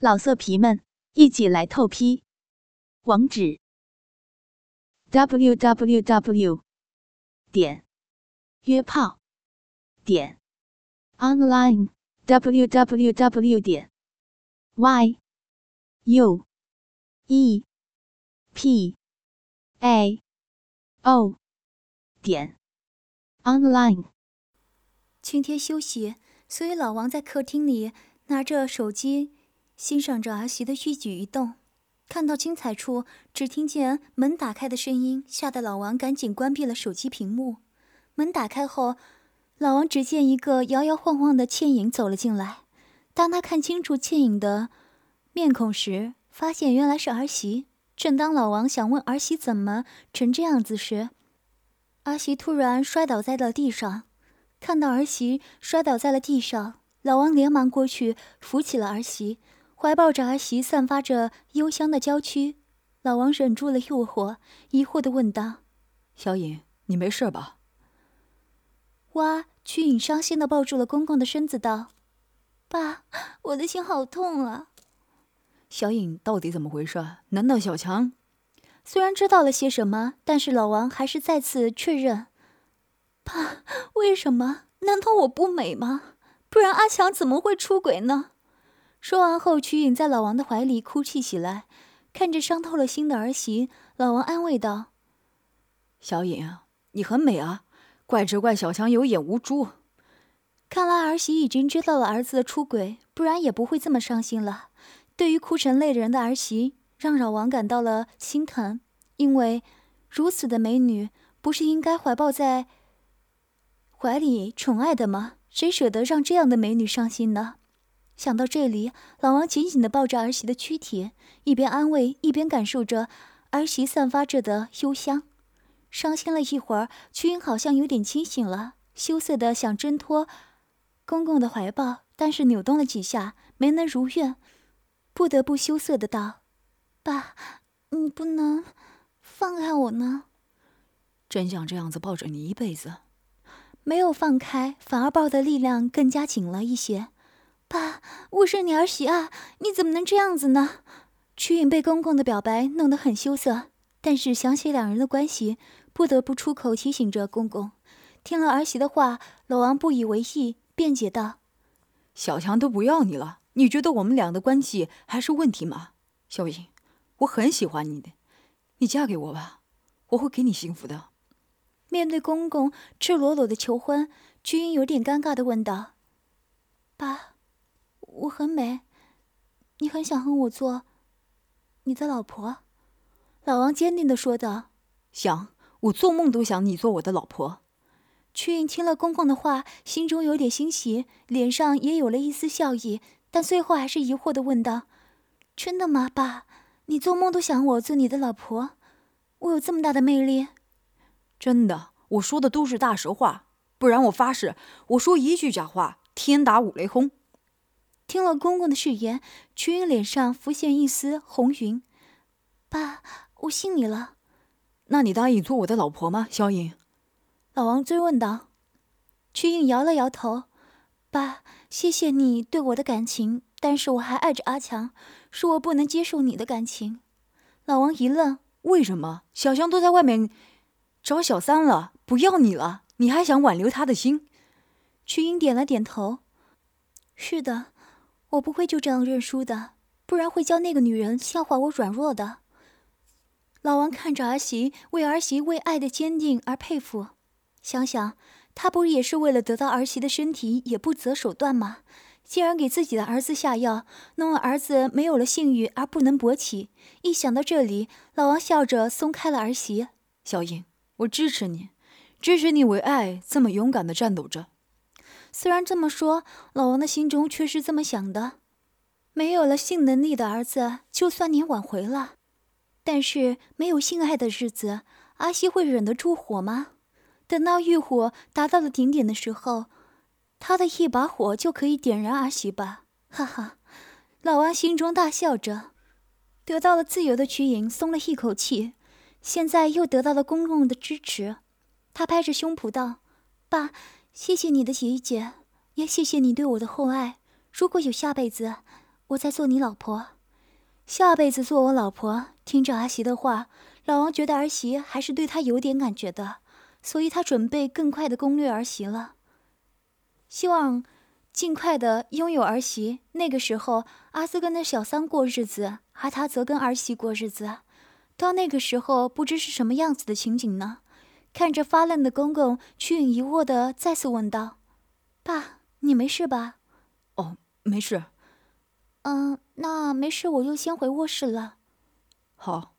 老色皮们，一起来透批！网址：w w w 点约炮点 online w w w 点 y u e p a o 点 online。今天休息，所以老王在客厅里拿着手机。欣赏着儿媳的一举一动，看到精彩处，只听见门打开的声音，吓得老王赶紧关闭了手机屏幕。门打开后，老王只见一个摇摇晃晃的倩影走了进来。当他看清楚倩影的面孔时，发现原来是儿媳。正当老王想问儿媳怎么成这样子时，儿媳突然摔倒在了地上。看到儿媳摔倒在了地上，老王连忙过去扶起了儿媳。怀抱着儿媳，散发着幽香的娇躯，老王忍住了诱惑，疑惑的问道：“小颖，你没事吧？”哇！曲颖伤心的抱住了公公的身子，道：“爸，我的心好痛啊！”小颖，到底怎么回事？难道小强？虽然知道了些什么，但是老王还是再次确认：“爸，为什么？难道我不美吗？不然阿强怎么会出轨呢？”说完后，曲颖在老王的怀里哭泣起来，看着伤透了心的儿媳，老王安慰道：“小颖，你很美啊，怪只怪小强有眼无珠。”看来儿媳已经知道了儿子的出轨，不然也不会这么伤心了。对于哭成泪人的儿媳，让老王感到了心疼，因为如此的美女，不是应该怀抱在怀里宠爱的吗？谁舍得让这样的美女伤心呢？想到这里，老王紧紧地抱着儿媳的躯体，一边安慰，一边感受着儿媳散发着的幽香。伤心了一会儿，曲英好像有点清醒了，羞涩的想挣脱公公的怀抱，但是扭动了几下，没能如愿，不得不羞涩的道：“爸，你不能放开我呢。”真想这样子抱着你一辈子。没有放开，反而抱的力量更加紧了一些。爸，我是你儿媳啊，你怎么能这样子呢？曲颖被公公的表白弄得很羞涩，但是想起两人的关系，不得不出口提醒着公公。听了儿媳的话，老王不以为意，辩解道：“小强都不要你了，你觉得我们俩的关系还是问题吗？小颖，我很喜欢你的，你嫁给我吧，我会给你幸福的。”面对公公赤裸裸的求婚，曲颖有点尴尬的问道：“爸。”我很美，你很想和我做你的老婆？老王坚定的说道：“想，我做梦都想你做我的老婆。”曲颖听了公公的话，心中有点欣喜，脸上也有了一丝笑意，但最后还是疑惑的问道：“真的吗，爸？你做梦都想我做你的老婆？我有这么大的魅力？”“真的，我说的都是大实话，不然我发誓，我说一句假话，天打五雷轰。”听了公公的誓言，曲颖脸上浮现一丝红云。爸，我信你了。那你答应做我的老婆吗，小颖？老王追问道。曲颖摇了摇头。爸，谢谢你对我的感情，但是我还爱着阿强，是我不能接受你的感情。老王一愣，为什么？小香都在外面找小三了，不要你了，你还想挽留他的心？曲颖点了点头。是的。我不会就这样认输的，不然会教那个女人笑话我软弱的。老王看着儿媳，为儿媳为爱的坚定而佩服。想想，他不也是为了得到儿媳的身体，也不择手段吗？竟然给自己的儿子下药，弄得儿子没有了性欲而不能勃起。一想到这里，老王笑着松开了儿媳。小英，我支持你，支持你为爱这么勇敢的战斗着。虽然这么说，老王的心中却是这么想的：没有了性能力的儿子，就算你挽回了，但是没有性爱的日子，阿西会忍得住火吗？等到欲火达到了顶点的时候，他的一把火就可以点燃阿西吧？哈哈！老王心中大笑着，得到了自由的曲颖松了一口气，现在又得到了公公的支持，他拍着胸脯道：“爸。”谢谢你的理解，也谢谢你对我的厚爱。如果有下辈子，我再做你老婆，下辈子做我老婆。听着阿喜的话，老王觉得儿媳还是对他有点感觉的，所以他准备更快的攻略儿媳了，希望尽快的拥有儿媳。那个时候，阿斯跟那小三过日子，而他则跟儿媳过日子。到那个时候，不知是什么样子的情景呢？看着发愣的公公，曲颖疑惑的再次问道：“爸，你没事吧？”“哦，没事。”“嗯，那没事，我就先回卧室了。”“好。”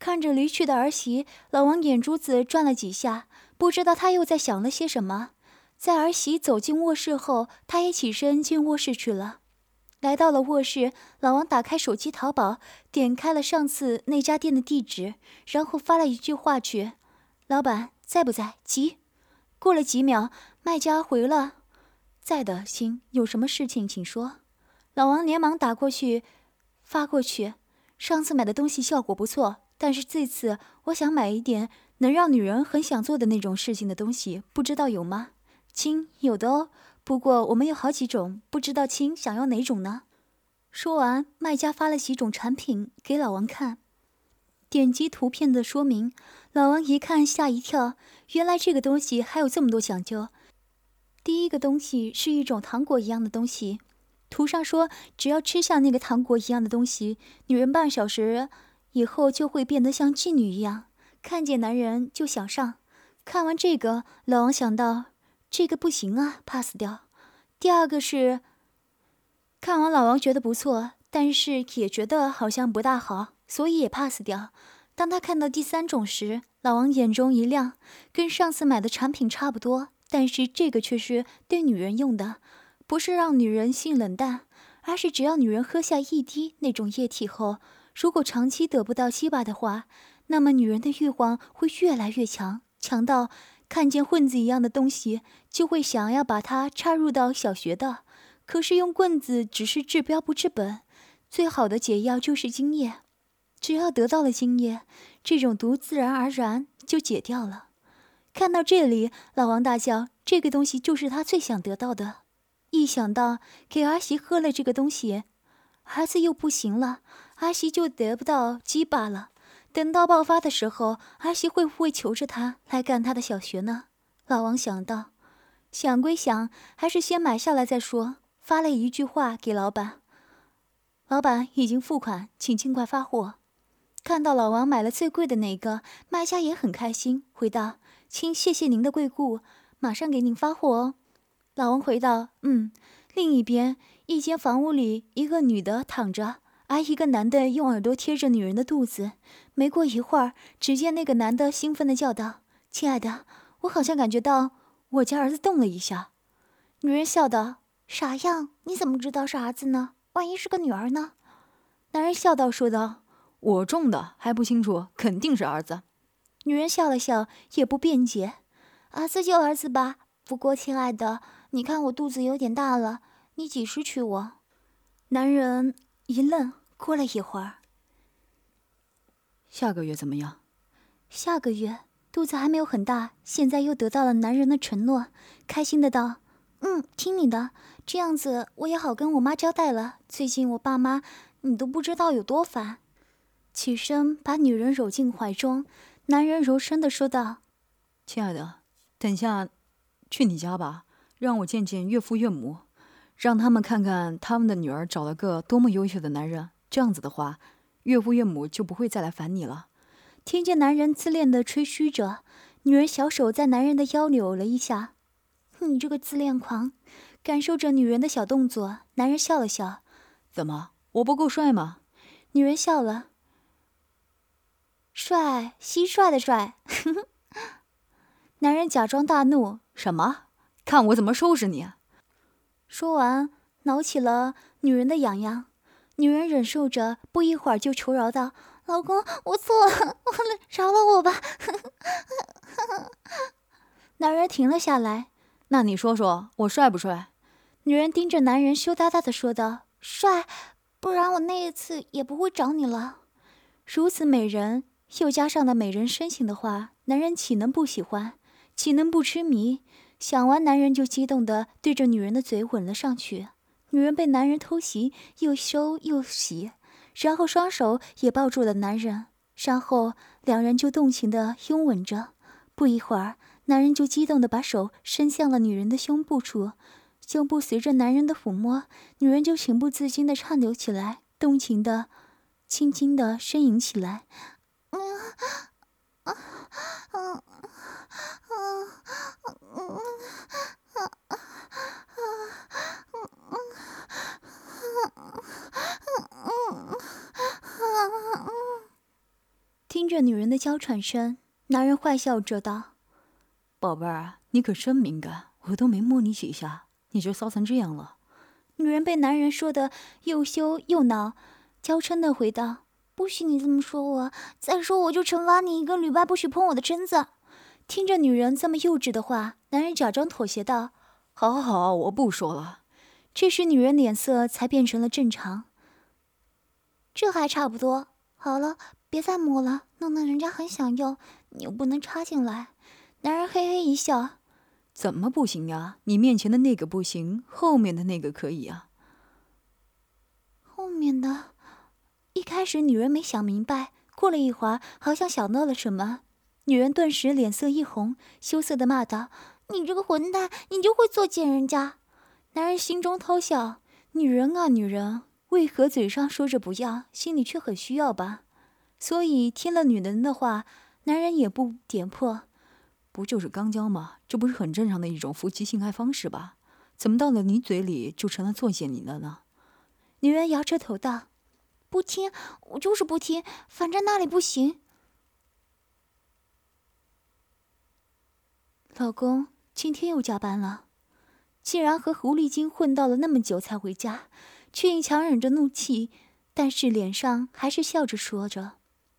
看着离去的儿媳，老王眼珠子转了几下，不知道他又在想了些什么。在儿媳走进卧室后，他也起身进卧室去了。来到了卧室，老王打开手机淘宝，点开了上次那家店的地址，然后发了一句话去：“老板在不在？急。”过了几秒，卖家回了：“在的，亲，有什么事情请说。”老王连忙打过去，发过去：“上次买的东西效果不错，但是这次我想买一点能让女人很想做的那种事情的东西，不知道有吗？亲，有的哦。”不过我们有好几种，不知道亲想要哪种呢？说完，卖家发了几种产品给老王看，点击图片的说明，老王一看吓一跳，原来这个东西还有这么多讲究。第一个东西是一种糖果一样的东西，图上说只要吃下那个糖果一样的东西，女人半小时以后就会变得像妓女一样，看见男人就想上。看完这个，老王想到。这个不行啊，pass 掉。第二个是，看完老王觉得不错，但是也觉得好像不大好，所以也 pass 掉。当他看到第三种时，老王眼中一亮，跟上次买的产品差不多，但是这个却是对女人用的，不是让女人性冷淡，而是只要女人喝下一滴那种液体后，如果长期得不到鸡巴的话，那么女人的欲望会越来越强，强到。看见棍子一样的东西，就会想要把它插入到小穴的。可是用棍子只是治标不治本，最好的解药就是精液。只要得到了精液，这种毒自然而然就解掉了。看到这里，老王大叫：“这个东西就是他最想得到的！”一想到给儿媳喝了这个东西，儿子又不行了，儿媳就得不到鸡巴了。等到爆发的时候，儿媳会不会求着他来干他的小学呢？老王想到，想归想，还是先买下来再说。发了一句话给老板：“老板已经付款，请尽快发货。”看到老王买了最贵的那个，卖家也很开心，回道：“亲，谢谢您的贵顾，马上给您发货哦。”老王回道：“嗯。”另一边，一间房屋里，一个女的躺着。而一个男的用耳朵贴着女人的肚子，没过一会儿，只见那个男的兴奋地叫道：“亲爱的，我好像感觉到我家儿子动了一下。”女人笑道：“傻样，你怎么知道是儿子呢？万一是个女儿呢？”男人笑道：“说道，我种的还不清楚，肯定是儿子。”女人笑了笑，也不辩解：“儿子就儿子吧。不过，亲爱的，你看我肚子有点大了，你几时娶我？”男人。一愣，过了一会儿，下个月怎么样？下个月肚子还没有很大，现在又得到了男人的承诺，开心的道：“嗯，听你的，这样子我也好跟我妈交代了。最近我爸妈，你都不知道有多烦。”起身把女人搂进怀中，男人柔声的说道：“亲爱的，等下去你家吧，让我见见岳父岳母。”让他们看看他们的女儿找了个多么优秀的男人，这样子的话，岳父岳母就不会再来烦你了。听见男人自恋的吹嘘着，女人小手在男人的腰扭了一下。你这个自恋狂！感受着女人的小动作，男人笑了笑。怎么，我不够帅吗？女人笑了。帅，蟋蟀的帅。男人假装大怒。什么？看我怎么收拾你！说完，挠起了女人的痒痒。女人忍受着，不一会儿就求饶道：“老公，我错了，我饶了我吧。”男人停了下来。那你说说我帅不帅？女人盯着男人，羞答答的说道：“帅，不然我那一次也不会找你了。”如此美人，又加上了美人深情的话，男人岂能不喜欢？岂能不痴迷？想完，男人就激动地对着女人的嘴吻了上去。女人被男人偷袭，又羞又喜，然后双手也抱住了男人，然后两人就动情地拥吻着。不一会儿，男人就激动地把手伸向了女人的胸部处，胸部随着男人的抚摸，女人就情不自禁地颤抖起来，动情地、轻轻地呻吟起来。听着女人的娇喘声，男人坏笑着道：“宝贝儿，你可真敏感，我都没摸你几下，你就骚成这样了。”女人被男人说的又羞又恼，娇嗔的回道：“不许你这么说我，再说我就惩罚你一个礼拜不许碰我的身子。”听着女人这么幼稚的话，男人假装妥协道：“好好好，我不说了。”这时女人脸色才变成了正常。这还差不多，好了。别再摸了，弄得人家很想要，你又不能插进来。男人嘿嘿一笑：“怎么不行呀？你面前的那个不行，后面的那个可以啊。”后面的，一开始女人没想明白，过了一会儿，好像想到了什么，女人顿时脸色一红，羞涩的骂道：“你这个混蛋，你就会作贱人家！”男人心中偷笑：“女人啊，女人，为何嘴上说着不要，心里却很需要吧？”所以听了女人的话，男人也不点破，不就是刚交吗？这不是很正常的一种夫妻性爱方式吧？怎么到了你嘴里就成了作践你了呢？女人摇着头道：“不听，我就是不听，反正那里不行。”老公今天又加班了，竟然和狐狸精混到了那么久才回家，却强忍着怒气，但是脸上还是笑着说着。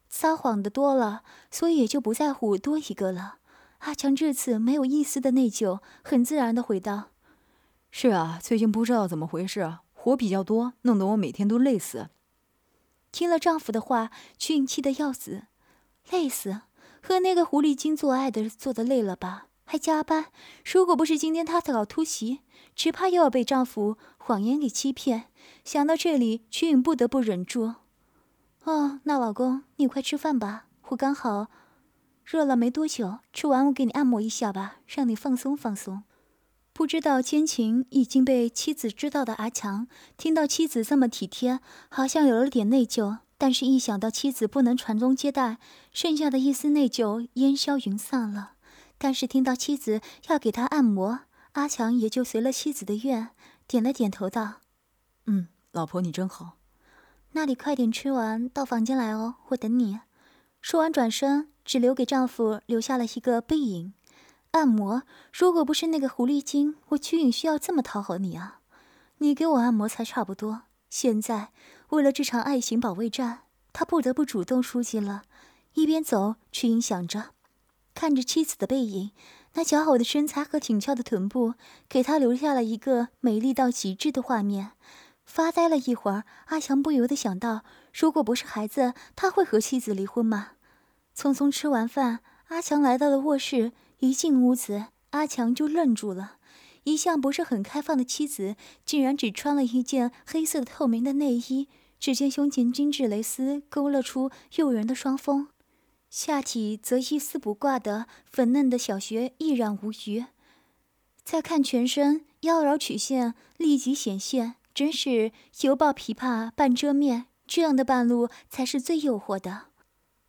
撒谎的多了，所以也就不在乎多一个了。阿强这次没有一丝的内疚，很自然的回道：“是啊，最近不知道怎么回事，活比较多，弄得我每天都累死。”听了丈夫的话，曲颖气得要死，累死？和那个狐狸精做爱的做的累了吧？还加班？如果不是今天她搞突袭，只怕又要被丈夫谎言给欺骗。想到这里，曲颖不得不忍住。哦，那老公，你快吃饭吧，我刚好热了没多久，吃完我给你按摩一下吧，让你放松放松。不知道奸情已经被妻子知道的阿强，听到妻子这么体贴，好像有了点内疚，但是一想到妻子不能传宗接代，剩下的一丝内疚烟消云散了。但是听到妻子要给他按摩，阿强也就随了妻子的愿，点了点头道：“嗯，老婆你真好。”那你快点吃完，到房间来哦，我等你。说完，转身，只留给丈夫留下了一个背影。按摩，如果不是那个狐狸精，我曲颖需要这么讨好你啊？你给我按摩才差不多。现在，为了这场爱情保卫战，他不得不主动出击了。一边走，曲颖想着，看着妻子的背影，那姣好的身材和挺翘的臀部，给他留下了一个美丽到极致的画面。发呆了一会儿，阿强不由得想到：如果不是孩子，他会和妻子离婚吗？匆匆吃完饭，阿强来到了卧室。一进屋子，阿强就愣住了。一向不是很开放的妻子，竟然只穿了一件黑色的透明的内衣。只见胸前精致蕾丝勾勒出诱人的双峰，下体则一丝不挂的粉嫩的小穴一览无余。再看全身，妖娆曲线立即显现。真是犹抱琵琶半遮面，这样的半露才是最诱惑的。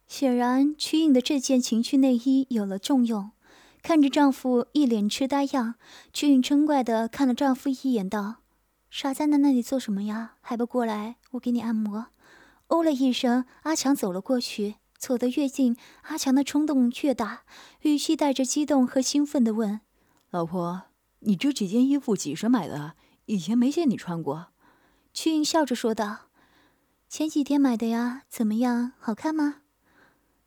显然，曲颖的这件情趣内衣有了重用。看着丈夫一脸痴呆样，曲颖嗔怪的看了丈夫一眼，道：“傻在那里做什么呀？还不过来，我给你按摩。”哦了一声，阿强走了过去。走得越近，阿强的冲动越大，语气带着激动和兴奋的问：“老婆，你这几件衣服几时买的？”以前没见你穿过，曲颖笑着说道：“前几天买的呀，怎么样，好看吗？”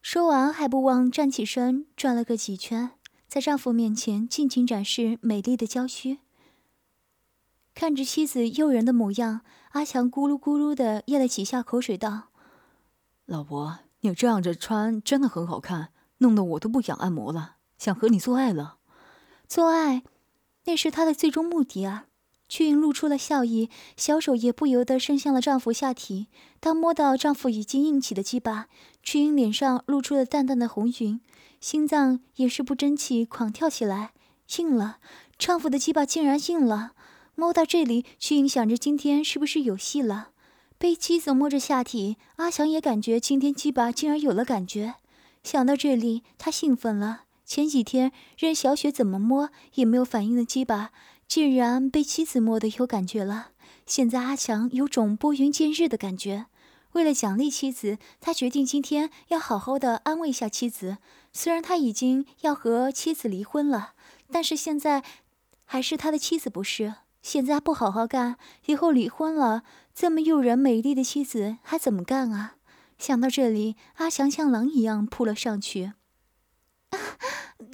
说完还不忘站起身，转了个几圈，在丈夫面前尽情展示美丽的娇躯。看着妻子诱人的模样，阿强咕噜咕噜的咽了几下口水，道：“老婆，你这样着穿真的很好看，弄得我都不想按摩了，想和你做爱了。做爱，那是他的最终目的啊。”曲颖露出了笑意，小手也不由得伸向了丈夫下体。当摸到丈夫已经硬起的鸡巴，曲颖脸上露出了淡淡的红晕，心脏也是不争气，狂跳起来。硬了，丈夫的鸡巴竟然硬了！摸到这里，曲颖想着今天是不是有戏了？被妻子摸着下体，阿强也感觉今天鸡巴竟然有了感觉。想到这里，他兴奋了。前几天任小雪怎么摸也没有反应的鸡巴。竟然被妻子摸得有感觉了，现在阿强有种拨云见日的感觉。为了奖励妻子，他决定今天要好好的安慰一下妻子。虽然他已经要和妻子离婚了，但是现在还是他的妻子，不是？现在不好好干，以后离婚了，这么诱人美丽的妻子还怎么干啊？想到这里，阿强像狼一样扑了上去。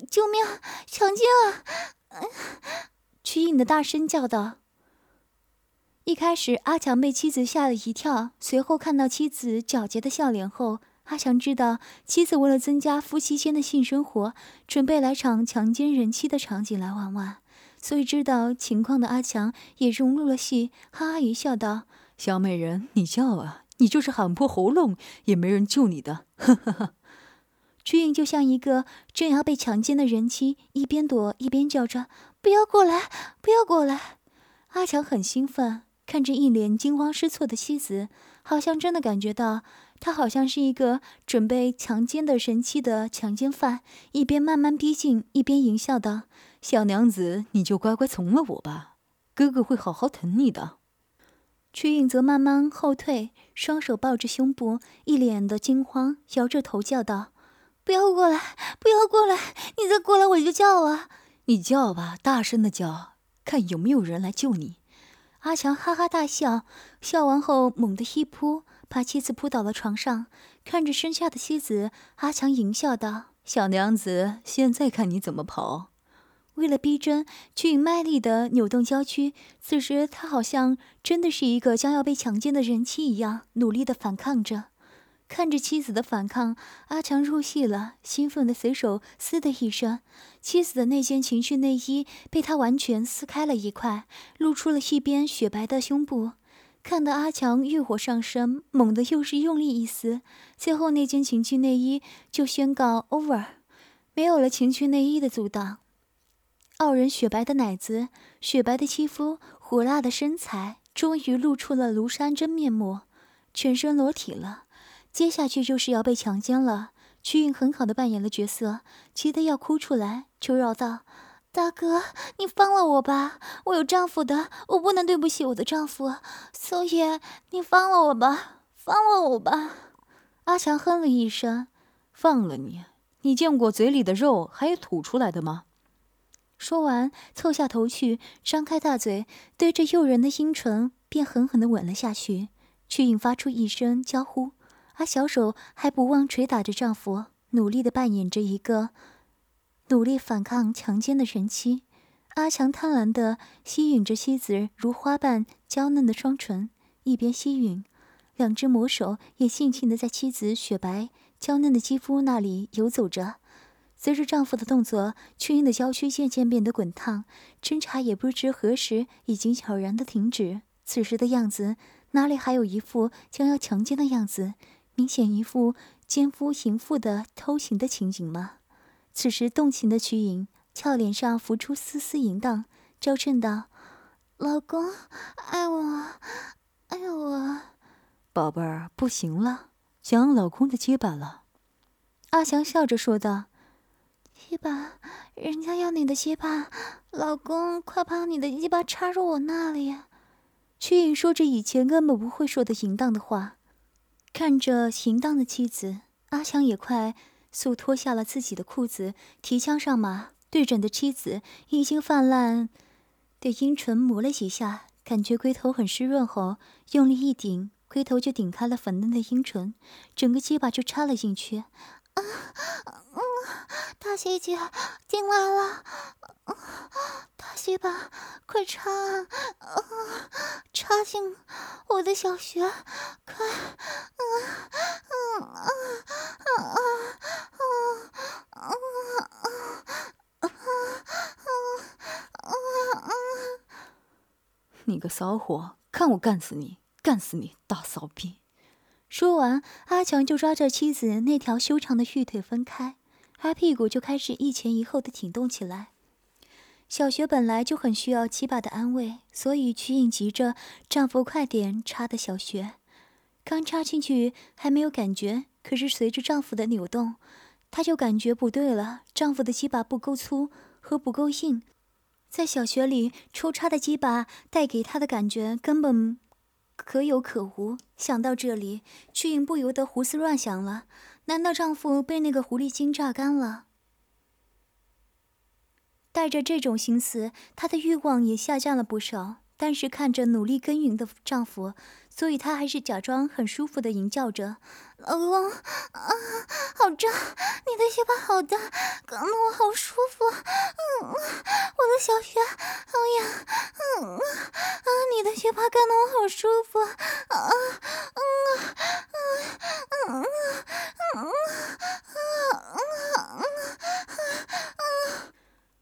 救命！强奸啊！曲颖的大声叫道：“一开始，阿强被妻子吓了一跳，随后看到妻子皎洁的笑脸后，阿强知道妻子为了增加夫妻间的性生活，准备来场强奸人妻的场景来玩玩。所以知道情况的阿强也融入了戏，哈哈一笑道：‘小美人，你叫啊，你就是喊破喉咙也没人救你的。’呵呵呵。”曲颖就像一个正要被强奸的人妻，一边躲一边叫着。不要过来！不要过来！阿强很兴奋，看着一脸惊慌失措的妻子，好像真的感觉到他好像是一个准备强奸的神器的强奸犯，一边慢慢逼近，一边淫笑道：“小娘子，你就乖乖从了我吧，哥哥会好好疼你的。”曲颖则慢慢后退，双手抱着胸部，一脸的惊慌，摇着头叫道：“不要过来！不要过来！你再过来我就叫啊！”你叫吧，大声的叫，看有没有人来救你。阿强哈哈大笑，笑完后猛地一扑，把妻子扑倒了床上。看着身下的妻子，阿强淫笑道：“小娘子，现在看你怎么跑。”为了逼真，俊卖力的扭动娇躯。此时，他好像真的是一个将要被强奸的人妻一样，努力的反抗着。看着妻子的反抗，阿强入戏了，兴奋的随手撕的一声，妻子的那件情趣内衣被他完全撕开了一块，露出了一边雪白的胸部。看得阿强欲火上升，猛地又是用力一撕，最后那件情趣内衣就宣告 over，没有了情趣内衣的阻挡。傲人雪白的奶子，雪白的肌肤，火辣的身材，终于露出了庐山真面目，全身裸体了。接下去就是要被强奸了。曲颖很好的扮演了角色，急得要哭出来，求饶道：“大哥，你放了我吧，我有丈夫的，我不能对不起我的丈夫，所以你放了我吧，放了我吧。”阿强哼了一声：“放了你？你见过嘴里的肉还有吐出来的吗？”说完，凑下头去，张开大嘴，对着诱人的阴唇便狠狠地吻了下去。曲颖发出一声娇呼。而小手还不忘捶打着丈夫，努力的扮演着一个努力反抗强奸的人妻。阿强贪婪的吸吮着妻子如花瓣娇嫩的双唇，一边吸吮，两只魔手也尽情的在妻子雪白娇嫩的肌肤那里游走着。随着丈夫的动作，曲英的娇躯渐渐变得滚烫，侦查也不知何时已经悄然的停止。此时的样子，哪里还有一副将要强奸的样子？明显一副奸夫淫妇的偷情的情景吗？此时动情的曲颖俏脸上浮出丝丝淫荡，娇嗔道：“老公，爱我，爱我。”宝贝儿，不行了，想老公的肩膀了。阿强笑着说道：“鸡巴，人家要你的鸡巴，老公，快把你的鸡巴插入我那里。”曲颖说着以前根本不会说的淫荡的话。看着行当的妻子，阿强也快速脱下了自己的裤子，提枪上马，对准的妻子已经泛滥的阴唇磨了几下，感觉龟头很湿润后，用力一顶，龟头就顶开了粉嫩的阴唇，整个鸡巴就插了进去。啊，嗯，大姐姐进来了，大鸡巴快插，啊，插进我的小穴，快，啊，嗯，啊，啊，啊，啊，啊，啊，啊，啊，啊，你个骚货，看我干死你！干死你，大骚逼！说完，阿强就抓着妻子那条修长的玉腿分开，而屁股就开始一前一后的挺动起来。小雪本来就很需要鸡巴的安慰，所以曲颖急着丈夫快点插的小穴。刚插进去还没有感觉，可是随着丈夫的扭动，她就感觉不对了。丈夫的鸡巴不够粗和不够硬，在小穴里抽插的鸡巴带给她的感觉根本。可有可无。想到这里，曲颖不由得胡思乱想了：难道丈夫被那个狐狸精榨干了？带着这种心思，她的欲望也下降了不少。但是看着努力耕耘的丈夫，所以他还是假装很舒服的吟叫着：“老公，啊，好胀，你的鞋巴好大，搞得我好舒服。嗯，我的小穴好痒。嗯，啊，你的鞋巴干得我好舒服。啊，嗯，嗯，嗯，嗯，嗯，嗯，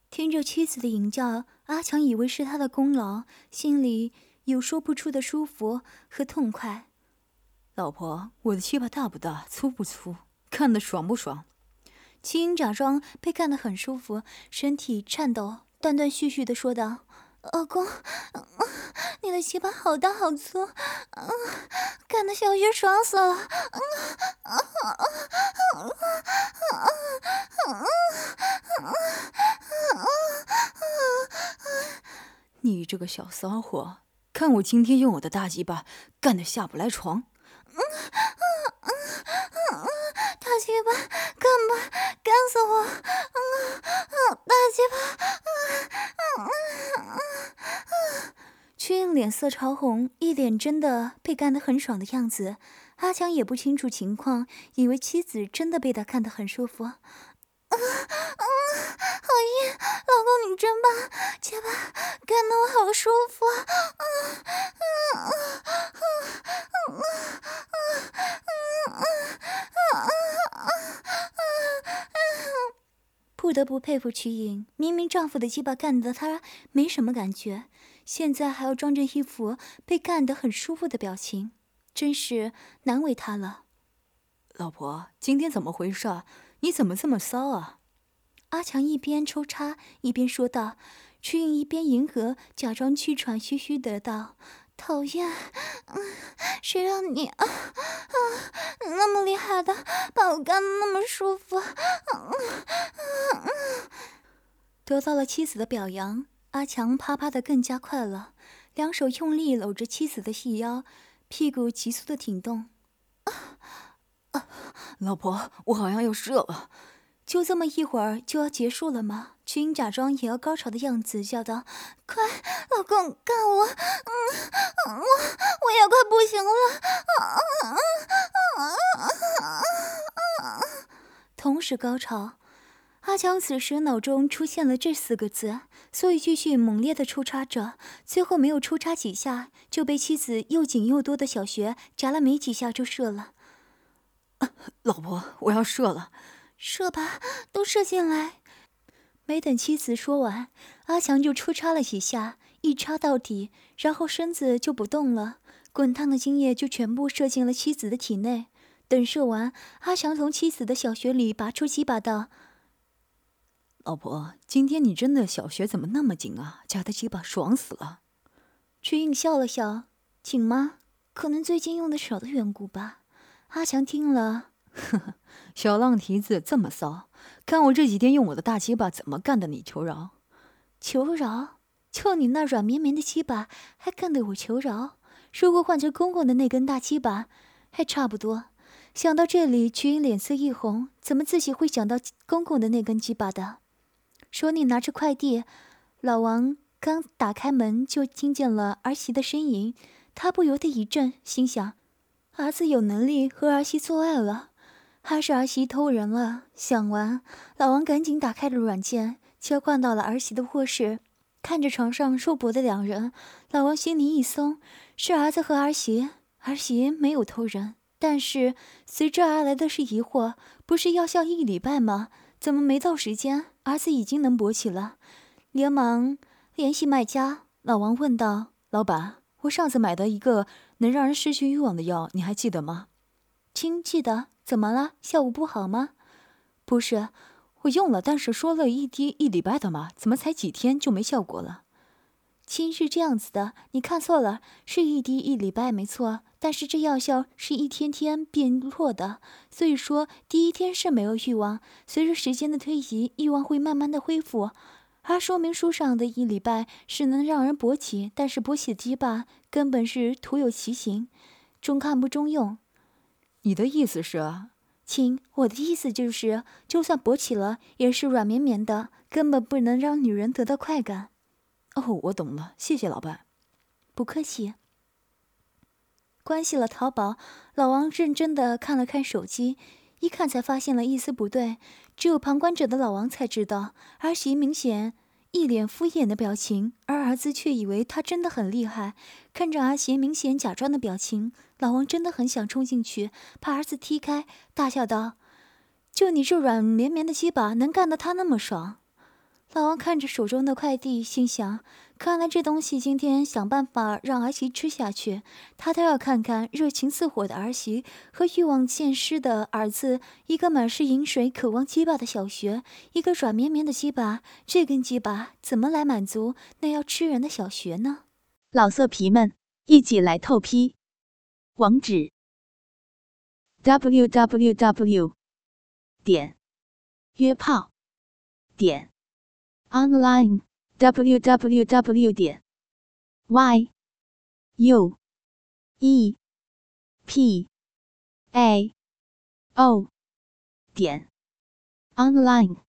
听着妻子的吟叫。阿强以为是他的功劳，心里有说不出的舒服和痛快。老婆，我的鸡巴大不大，粗不粗，干得爽不爽？齐英假装被干得很舒服，身体颤抖，断断续续的说道：“老公，你的鸡巴好大好粗，干得小雪爽死了。”你这个小骚货，看我今天用我的大鸡巴干的下不来床！嗯嗯嗯嗯大鸡巴干吧，干死我！大鸡巴！曲英脸色潮红，一脸真的被干得很爽的样子。阿强也不清楚情况，以为妻子真的被他干得很舒服。讨厌，老公你真棒，姐巴干得我好舒服。嗯嗯嗯嗯嗯嗯嗯嗯嗯不得不佩服曲颖，明明丈夫的鸡巴干得她没什么感觉，现在还要装着一副被干得很舒服的表情，真是难为她了。老婆，今天怎么回事？你怎么这么骚啊？阿强一边抽插一边说道，曲颖一边迎合，假装气喘吁吁的道：“讨厌，谁让你啊啊那么厉害的，把我干的那么舒服？”得到了妻子的表扬，阿强啪啪的更加快了，两手用力搂着妻子的细腰，屁股急速的挺动。老婆，我好像要射了，就这么一会儿就要结束了吗？曲英假装也要高潮的样子，叫道：“快，老公干我！嗯，我我也快不行了！”同时高潮，阿强此时脑中出现了这四个字，所以继续猛烈的抽插着，最后没有抽插几下，就被妻子又紧又多的小穴夹了没几下就射了。老婆，我要射了，射吧，都射进来。没等妻子说完，阿强就抽插了几下，一插到底，然后身子就不动了，滚烫的精液就全部射进了妻子的体内。等射完，阿强从妻子的小穴里拔出鸡巴道：“老婆，今天你真的小穴怎么那么紧啊？夹的鸡巴爽死了。”曲颖笑了笑：“紧吗？可能最近用的少的缘故吧。”阿强听了，呵呵，小浪蹄子这么骚，看我这几天用我的大鸡巴怎么干的你求饶？求饶？就你那软绵绵的鸡巴，还干得我求饶？如果换成公公的那根大鸡巴，还差不多。想到这里，曲颖脸色一红，怎么自己会想到公公的那根鸡巴的？手里拿着快递，老王刚打开门就听见了儿媳的呻吟，他不由得一震，心想。儿子有能力和儿媳做爱了，还是儿媳偷人了？想完，老王赶紧打开了软件，切换到了儿媳的卧室，看着床上肉搏的两人，老王心里一松，是儿子和儿媳，儿媳没有偷人。但是随之而来的是疑惑：不是要效一礼拜吗？怎么没到时间，儿子已经能勃起了？连忙联系卖家，老王问道：“老板，我上次买的一个能让人失去欲望的药，你还记得吗？亲，记得。怎么了？效果不好吗？不是，我用了，但是说了一滴一礼拜的嘛，怎么才几天就没效果了？亲，是这样子的，你看错了，是一滴一礼拜没错，但是这药效是一天天变弱的，所以说第一天是没有欲望，随着时间的推移，欲望会慢慢的恢复。而说明书上的一礼拜是能让人勃起，但是勃起的鸡巴根本是徒有其形，中看不中用。你的意思是，亲，我的意思就是，就算勃起了，也是软绵绵的，根本不能让女人得到快感。哦，我懂了，谢谢老板。不客气。关系了淘宝，老王认真的看了看手机，一看才发现了一丝不对。只有旁观者的老王才知道，儿媳明显一脸敷衍的表情，而儿子却以为他真的很厉害。看着阿贤明显假装的表情，老王真的很想冲进去，把儿子踢开，大笑道：“就你这软绵绵的鸡巴，能干得他那么爽？”老王看着手中的快递，心想：看来这东西今天想办法让儿媳吃下去。他倒要看看热情似火的儿媳和欲望渐失的儿子，一个满是饮水、渴望鸡巴的小学，一个软绵绵的鸡巴，这根鸡巴怎么来满足那要吃人的小学呢？老色皮们，一起来透批！网址：w w w. 点约炮点。Online www 点 y u e p a o 点 online。